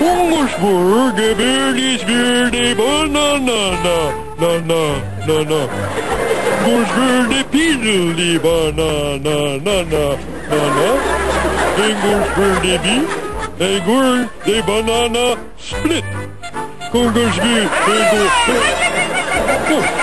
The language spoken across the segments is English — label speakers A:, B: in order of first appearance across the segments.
A: Hungersburger Berlis bir de banana na na na na na Hungersburger Pizzli banana na na na na Hungersburger bi Egur de banana split Hungersburger Egur Oh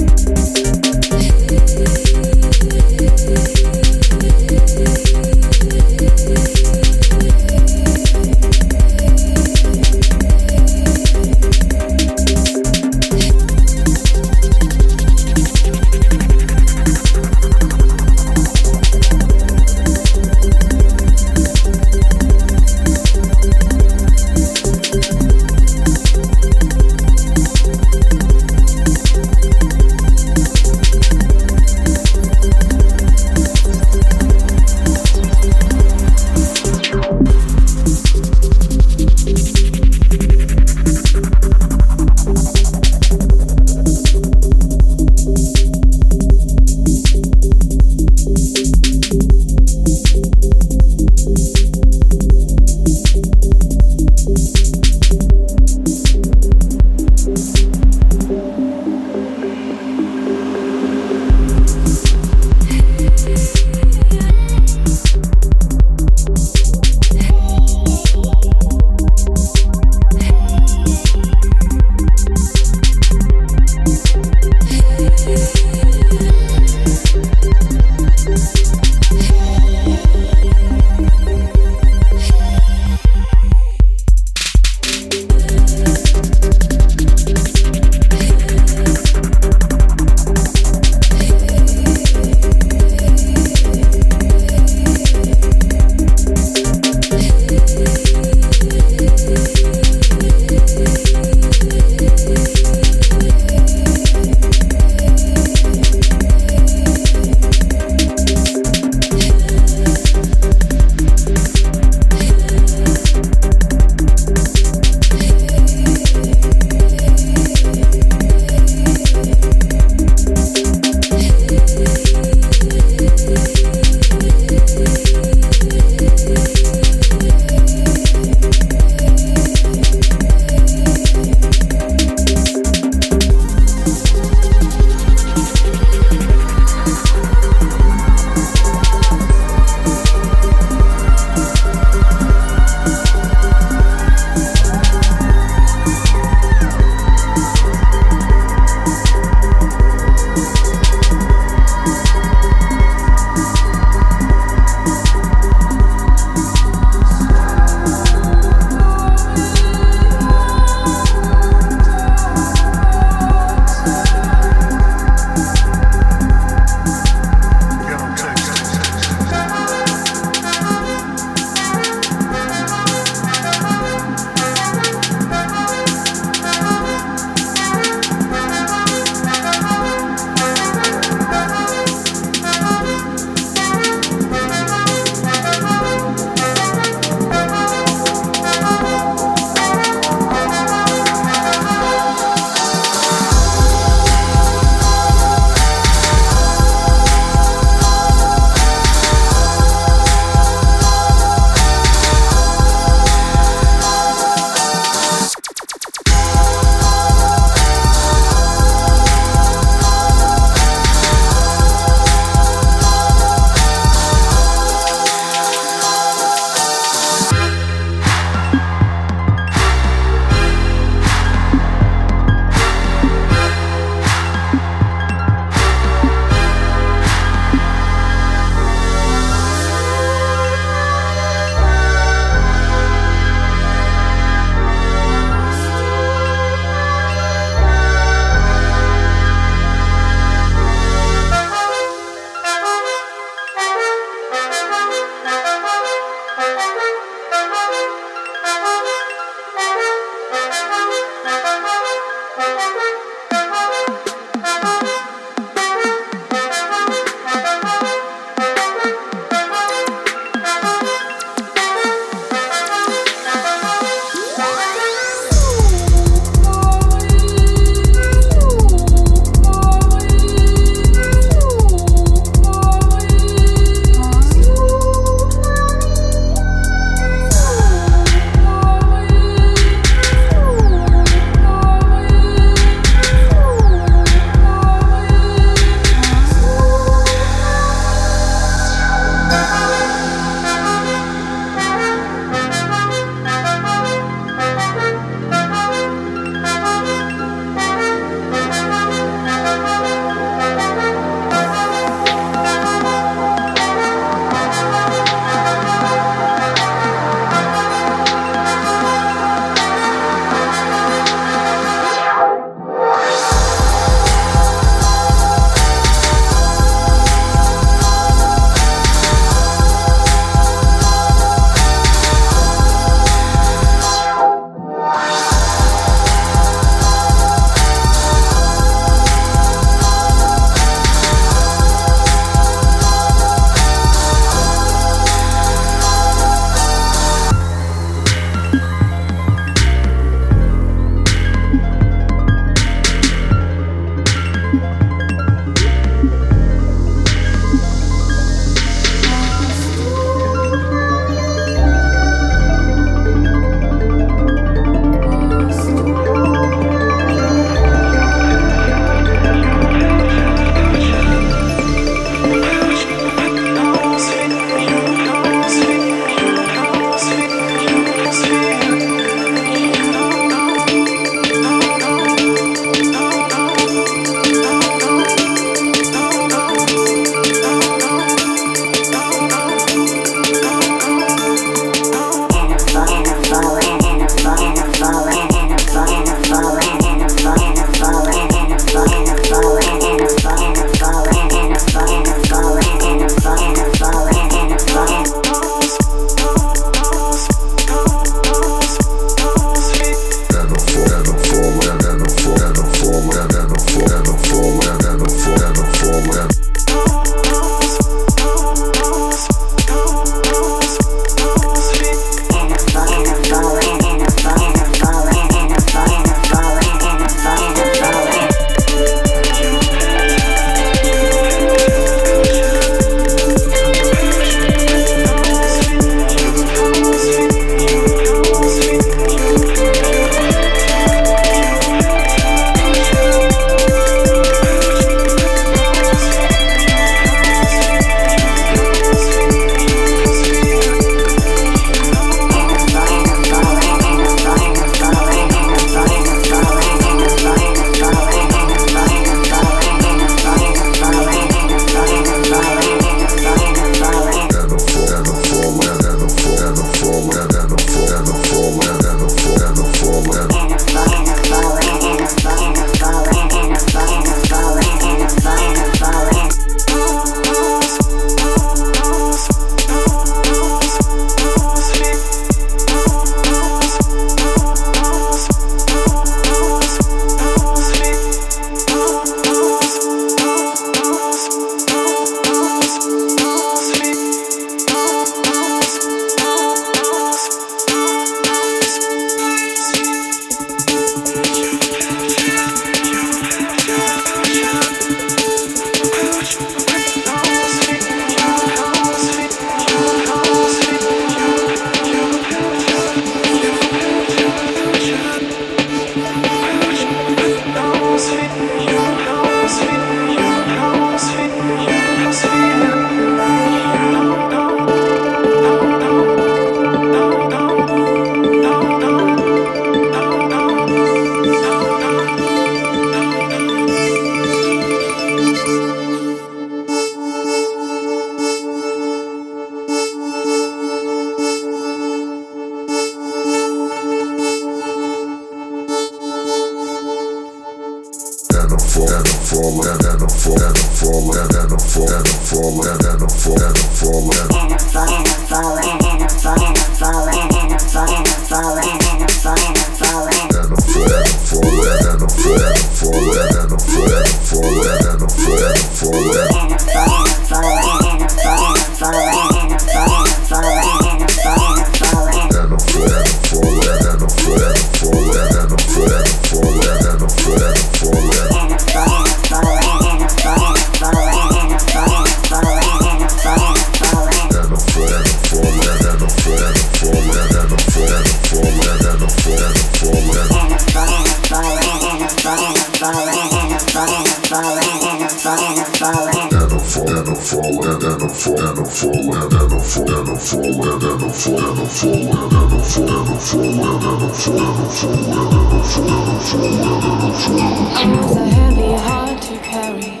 B: a heavy heart to carry.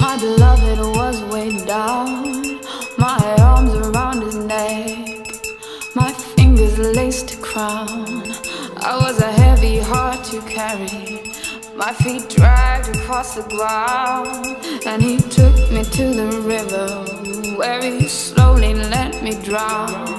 B: My beloved was weighed down. My arms around his neck. My fingers laced a crown. I was a heavy heart to carry. My feet dragged across the ground, and he took me to the river where he me drown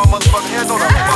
C: Your hair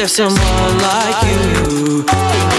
D: There's someone like you.